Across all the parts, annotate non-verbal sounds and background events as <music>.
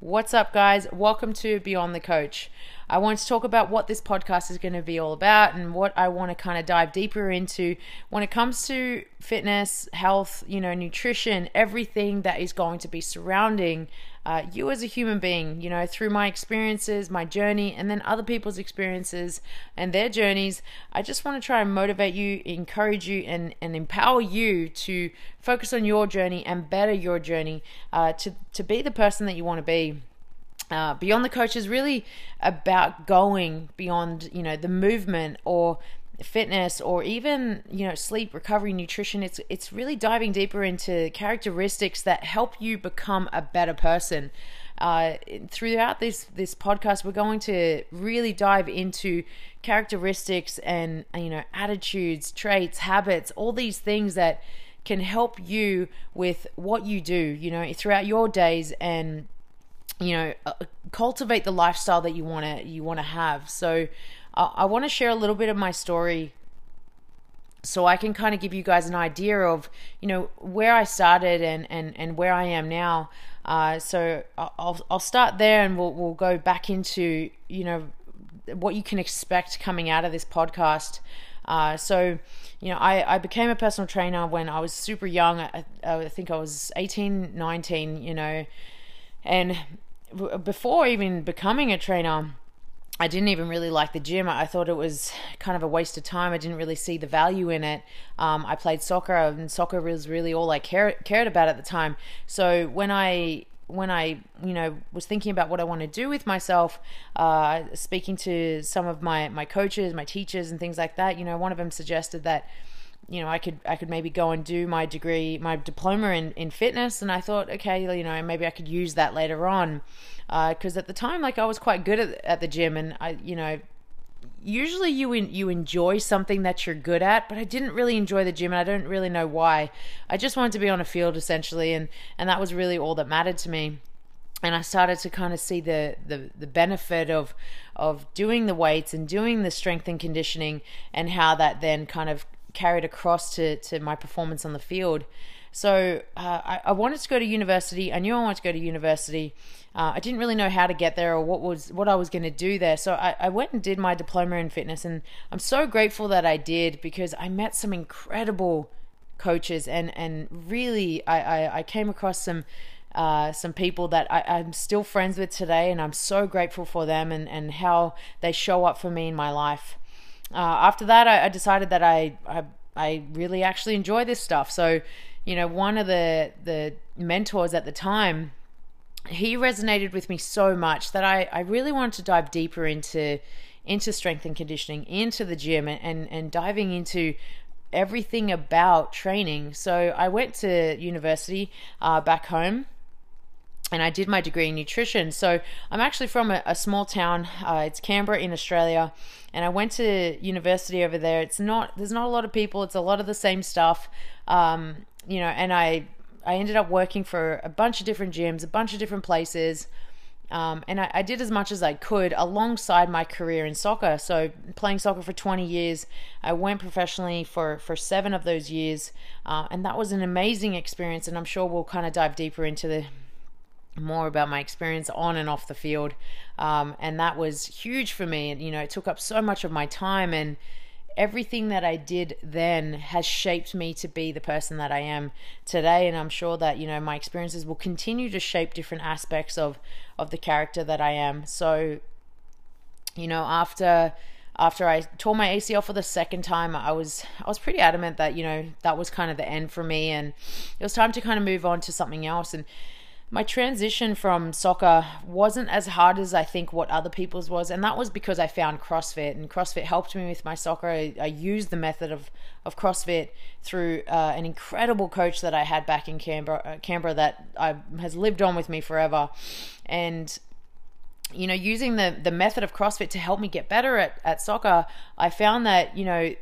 What's up, guys? Welcome to Beyond the Coach. I want to talk about what this podcast is going to be all about and what I want to kind of dive deeper into when it comes to fitness, health, you know, nutrition, everything that is going to be surrounding uh, you as a human being, you know, through my experiences, my journey, and then other people's experiences and their journeys. I just want to try and motivate you, encourage you, and, and empower you to focus on your journey and better your journey uh, to, to be the person that you want to be. Uh, beyond the coach is really about going beyond you know the movement or fitness or even you know sleep recovery nutrition it's it's really diving deeper into characteristics that help you become a better person. Uh, throughout this this podcast we're going to really dive into characteristics and you know attitudes traits habits all these things that can help you with what you do you know throughout your days and you know uh, cultivate the lifestyle that you want to you want to have. So I, want to share a little bit of my story so I can kind of give you guys an idea of you know where I started and and and where I am now. Uh, so I'll I'll start there and we'll we'll go back into you know what you can expect coming out of this podcast. Uh, so, you know, I, I became a personal trainer when I was super young. I, I think I was 18, 19, you know, and before even becoming a trainer, I didn't even really like the gym. I thought it was kind of a waste of time. I didn't really see the value in it. Um, I played soccer, and soccer was really all I care, cared about at the time. So when I when I you know was thinking about what I want to do with myself, uh, speaking to some of my my coaches, my teachers, and things like that, you know, one of them suggested that you know, I could I could maybe go and do my degree, my diploma in, in fitness, and I thought, okay, you know, maybe I could use that later on, because uh, at the time, like I was quite good at, at the gym, and I, you know, usually you in, you enjoy something that you're good at, but I didn't really enjoy the gym, and I don't really know why. I just wanted to be on a field essentially, and and that was really all that mattered to me. And I started to kind of see the, the, the benefit of of doing the weights and doing the strength and conditioning, and how that then kind of carried across to, to my performance on the field. So uh, I, I, wanted to go to university. I knew I wanted to go to university. Uh, I didn't really know how to get there or what was what I was going to do there. So I, I went and did my diploma in fitness, and I'm so grateful that I did because I met some incredible coaches and and really I, I, I came across some uh, some people that I, am still friends with today, and I'm so grateful for them and, and how they show up for me in my life uh, after that, I, I, decided that I, I I really actually enjoy this stuff. So, you know, one of the the mentors at the time, he resonated with me so much that I, I really wanted to dive deeper into into strength and conditioning, into the gym, and and, and diving into everything about training. So I went to university uh, back home and I did my degree in nutrition. So I'm actually from a, a small town. Uh, it's Canberra in Australia, and I went to university over there. It's not there's not a lot of people. It's a lot of the same stuff, um, you know. And I I ended up working for a bunch of different gyms, a bunch of different places. Um, and I, I, did as much as I could alongside my career in soccer. So playing soccer for 20 years, I went professionally for for seven of those years, uh, and that was an amazing experience. And I'm sure we'll kind of dive deeper into the more about my experience on and off the field. Um, and that was huge for me. And, you know, it took up so much of my time and everything that I did then has shaped me to be the person that I am today. And I'm sure that, you know, my experiences will continue to shape different aspects of, of the character that I am. So, you know, after after I tore my ACL for the second time, I was I was pretty adamant that you know that was kind of the end for me, and it was time to kind of move on to something else. And my transition from soccer wasn't as hard as I think what other people's was, and that was because I found CrossFit, and CrossFit helped me with my soccer. I, I used the method of of CrossFit through uh, an incredible coach that I had back in Canberra, uh, Canberra that I, has lived on with me forever, and you know, using the the method of CrossFit to help me get better at at soccer, I found that you know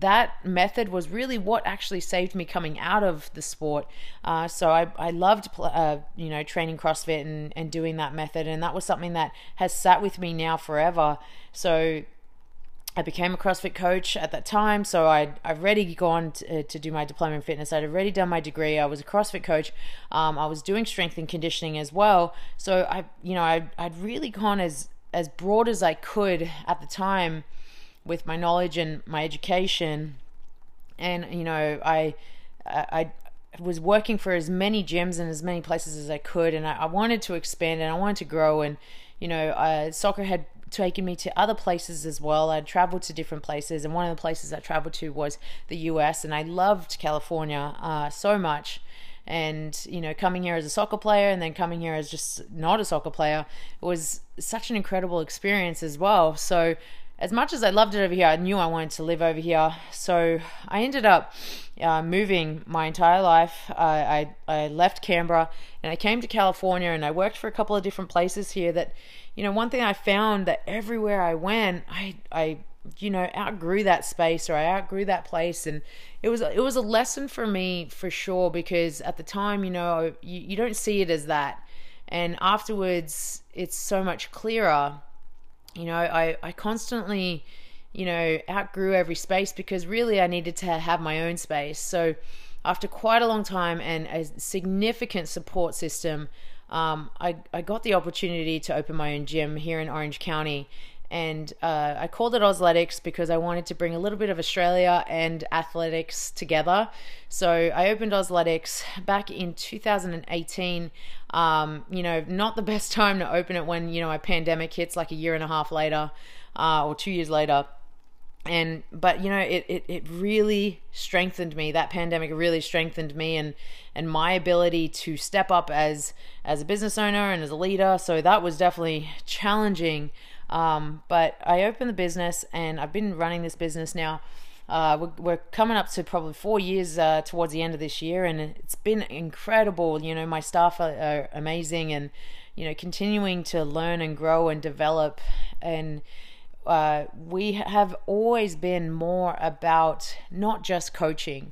that method was really what actually saved me coming out of the sport. Uh, so I, I loved, uh, you know, training CrossFit and, and doing that method. And that was something that has sat with me now forever. So, I became a CrossFit coach at that time, so I'd, I'd already gone to, uh, to do my diploma in fitness. I'd already done my degree. I was a CrossFit coach. Um, I was doing strength and conditioning as well. So I, you know, I, I'd really gone as as broad as I could at the time with my knowledge and my education. And you know, I, I, was working for as many gyms and as many places as I could, and I, I wanted to expand and I wanted to grow. And you know, uh, soccer had taken me to other places as well. I'd traveled to different places, and one of the places I traveled to was the US, and I loved California uh, so much. And you know, coming here as a soccer player, and then coming here as just not a soccer player, was such an incredible experience as well. So, as much as I loved it over here, I knew I wanted to live over here. So I ended up uh, moving my entire life. I, I, I left Canberra and I came to California, and I worked for a couple of different places here. That you know, one thing I found that everywhere I went, I I you know outgrew that space or I outgrew that place, and it was it was a lesson for me for sure because at the time, you know, you, you don't see it as that, and afterwards, it's so much clearer. You know, I I constantly you know outgrew every space because really I needed to have my own space. So after quite a long time and a significant support system um, I, I got the opportunity to open my own gym here in Orange County. And uh, I called it Ausletics because I wanted to bring a little bit of Australia and athletics together. So I opened Ausletics back in 2018. Um, you know, not the <laughs> best time to open it when, you know, a pandemic hits like a year and a half later uh, or two years later and but you know it, it it really strengthened me that pandemic really strengthened me and and my ability to step up as as a business owner and as a leader so that was definitely challenging um, but i opened the business and i've been running this business now uh, we're, we're, coming up to probably four years uh, towards the end of this year and it's been incredible. You know my staff are, are amazing and you know continuing to learn and grow and develop. And uh, we have always been more about not just coaching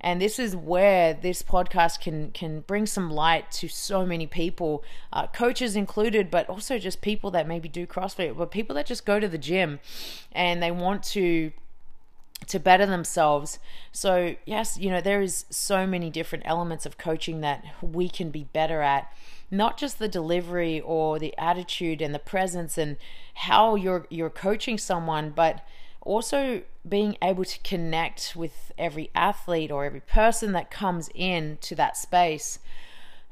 and this is where this podcast can can bring some light to so many people uh, coaches included but also just people that maybe do crossfit but people that just go to the gym and they want to to better themselves. So, yes, you know, there is so many different elements of coaching that we can be better at not just the delivery or the attitude and the presence and how you're you're coaching someone, but also being able to connect with every athlete or every person that comes in to that space.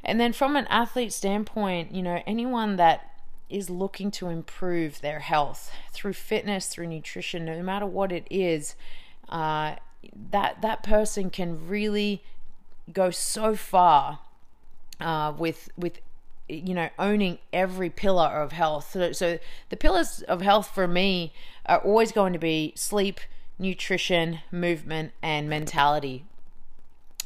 And then from an athlete standpoint, you know, anyone that is looking to improve their health through fitness, through nutrition, no matter what it is, uh, that that person can really go so far uh, with with you know owning every pillar of health. So, so, the pillars of health for me are always going to be sleep nutrition movement and mentality.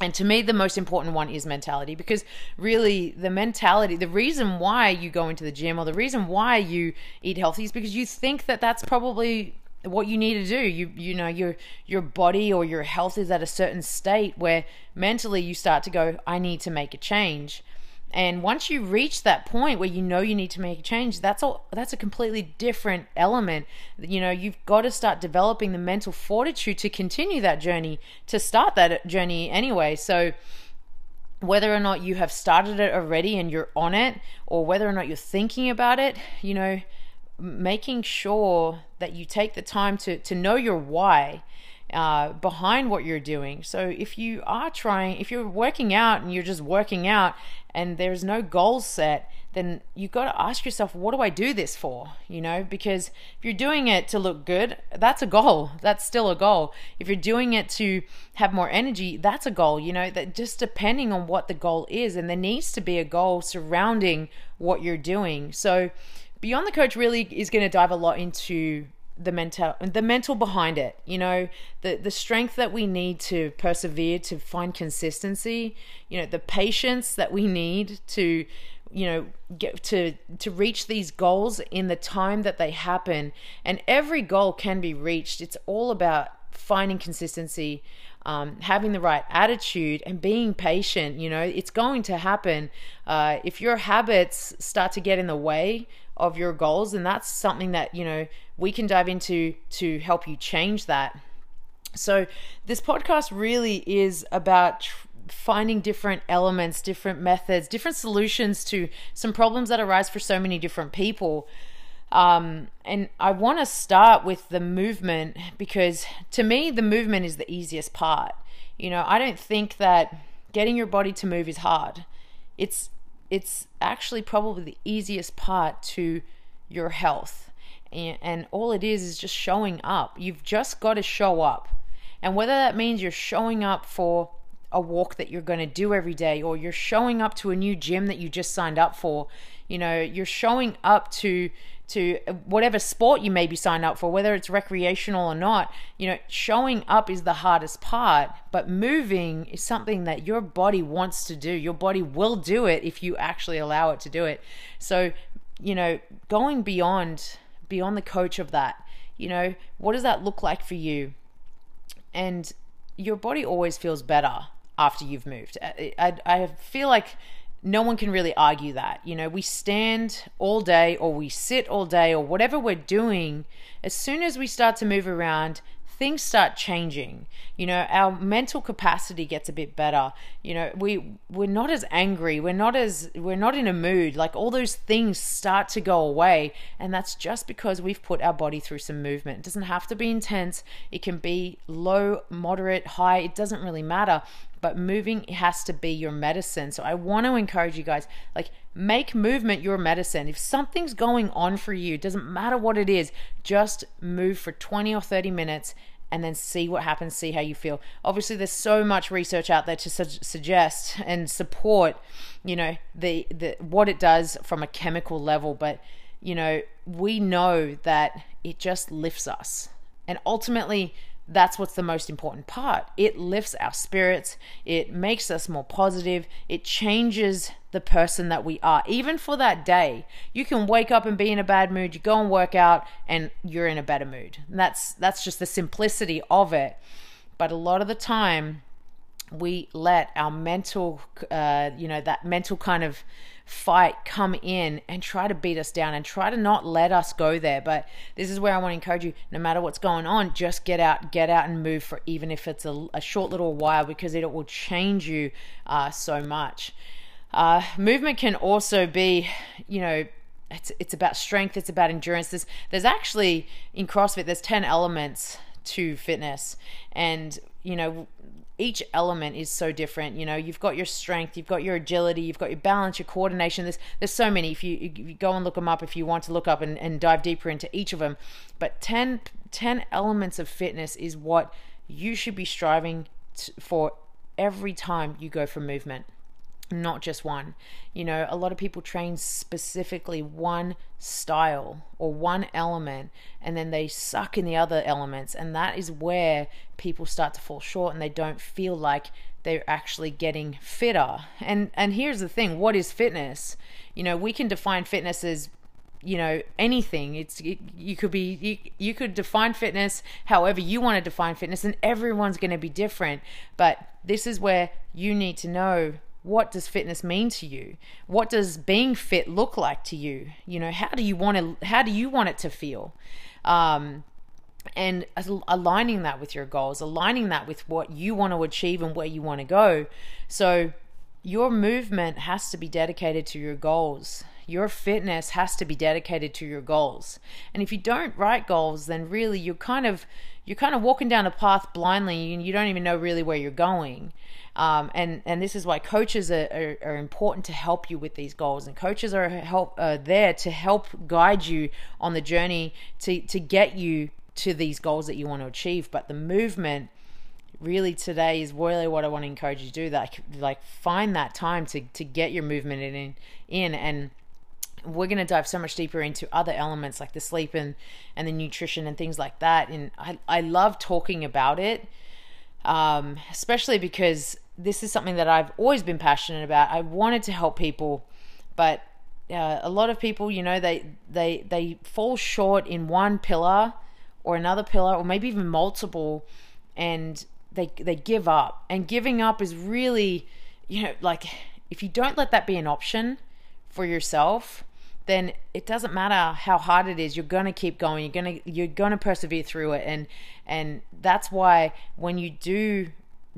And to me the most important one is mentality because really the mentality the reason why you go into the gym or the reason why you eat healthy is because you think that that's probably what you need to do. You you know your your body or your health is at a certain state where mentally you start to go i need to make a change and once you reach that point where you know you need to make a change, that's all that's a completely different element. You know, you've got to start developing the mental fortitude to continue that journey, to start that journey anyway. So whether or not you have started it already and you're on it or whether or not you're thinking about it, you know, making sure that you take the time to to know your why uh, behind what you're doing. So if you are trying, if you're working out and you're just working out and there's no goals set, then you've got to ask yourself, what do I do this for? You know, because if you're doing it to look good, that's a goal. <laughs> That's still a goal. If you're doing it to have more energy, that's a goal. You know, that just depending on what the goal is, and there needs to be a goal surrounding what you're doing. So, Beyond the Coach really is going to dive a lot into the mental the mental behind it you know the the strength that we need to persevere to find consistency you know the patience that we need to you know get to to reach these goals in the time that they happen. And every goal can be reached. It's all about finding consistency um, having the right attitude and being patient you know. It's going to happen. Uh, if your habits start to get in the way of your goals and that's something that you know we can dive into to help you change that. So, this podcast really is about tr- finding different elements, different methods, different solutions to some problems that arise for so many different people. Um, and I want to start with the movement because to me, the movement is the easiest part. You know, I don't think that getting your body to move is hard. It's it's actually probably the easiest part to your health. And, all it is is just showing up. You've just got to show up. And whether that means you're showing up for a walk that you're going to do every day or you're showing up to a new gym that you just signed up for you know you're showing up to to whatever sport you may be signed up for whether it's recreational or not you know showing up is the hardest part but moving is something that your body wants to do your body will do it if you actually allow it to do it so you know going beyond beyond the coach of that you know what does that look like for you and your body always feels better after you've moved. I, I, I feel like no one can really argue that. You know, we stand all day or we sit all day or whatever we're doing, as soon as we start to move around, things start changing. You know, our mental capacity gets a bit better. You know, we we're not as angry, we're not as we're not in a mood. Like all those things start to go away, and that's just because we've put our body through some movement. It doesn't have to be intense. It can be low, moderate, high. It doesn't really matter but moving has to be your medicine. So I want to encourage you guys like make movement your medicine. If something's going on for you, doesn't matter what it is, just move for 20 or 30 minutes and then see what happens, see how you feel. Obviously there's so much research out there to su- suggest and support, you know, the the what it does from a chemical level, but you know, we know that it just lifts us. And ultimately that's what's the most important part. It lifts our spirits, it makes us more positive, it changes the person that we are, even for that day. You can wake up and be in a bad mood, you go and work out, and you're in a better mood. And that's that's just the simplicity of it. But a lot of the time, we let our mental, uh, you know, that mental kind of fight come in and try to beat us down and try to not let us go there. But this is where I want to encourage you no matter what's going on, just get out, get out and move for even if it's a, a short little while because it will change you uh, so much. Uh, movement can also be, you know, it's, it's about strength, it's about endurance. There's, there's actually in CrossFit, there's 10 elements to fitness. And, you know, each element is so different. You know, you've got your strength, you've got your agility, you've got your balance, your coordination. There's there's so many. If you, if you go and look them up, if you want to look up and, and dive deeper into each of them, but 10, 10 elements of fitness is what you should be striving for every time you go for movement not just one. You know, a lot of people train specifically one style or one element and then they suck in the other elements. And that is where people start to fall short and they don't feel like they're actually getting fitter. And and here's the thing, what is fitness? You know, we can define fitness as you know anything it's it, you could be you, you could define fitness however you want to define fitness and everyone's going to be different but this is where you need to know what does fitness mean to you? What does being fit look like to you? You know how do you want to how do you want it to feel? Um, and aligning that with your goals aligning that with what you want to achieve and where you want to go. So your movement has to be dedicated to your goals. Your fitness has to be dedicated to your goals. And if you don't write goals then really you're kind of you're kind of walking down a path blindly and you don't even know really where you're going um, and and this is why coaches are, are, are, important to help you with these goals, and coaches are help uh, there to help guide you on the journey to to get you to these goals that you want to achieve. But the movement really today is really what I want to encourage you to do. That like find that time to to get your movement in in and we're going to dive so much deeper into other elements like the sleep and, and the nutrition and things like that. And I, I love talking about it, um, especially because this is something that I've always been passionate about. I wanted to help people, but uh, a lot of people, you know, they they they fall short in one pillar or another pillar, or maybe even multiple, and they they give up. And giving up is really, you know, like if you don't let that be an option for yourself, then it doesn't matter how hard it is you're going to keep going you're going to you're going to persevere through it. And and that's why when you do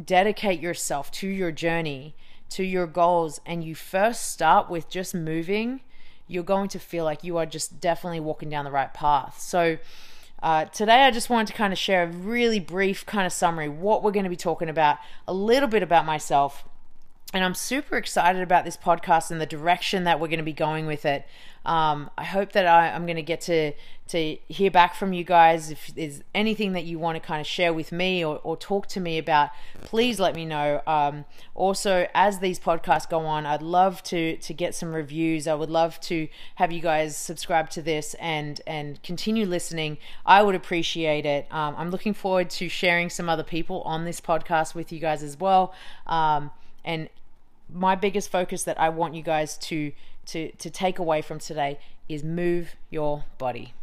dedicate yourself to your journey to your goals and you first start with just moving you're going to feel like you are just definitely walking down the right path. So uh, today, I just wanted to kind of share a really brief kind of summary what we're going to be talking about, a little bit about myself, and I'm super excited about this podcast and the direction that we're going to be going with it. Um, I hope that I, am going to get to to hear back from you guys. If there's anything that you want to kind of share with me or, or talk to me about, please let me know. Um, also, as these podcasts go on, I'd love to to get some reviews. I would love to have you guys subscribe to this and and continue listening. I would appreciate it. Um, I'm looking forward to sharing some other people on this podcast with you guys as well. Um, and my biggest focus that I want you guys to to to take away from today is move your body.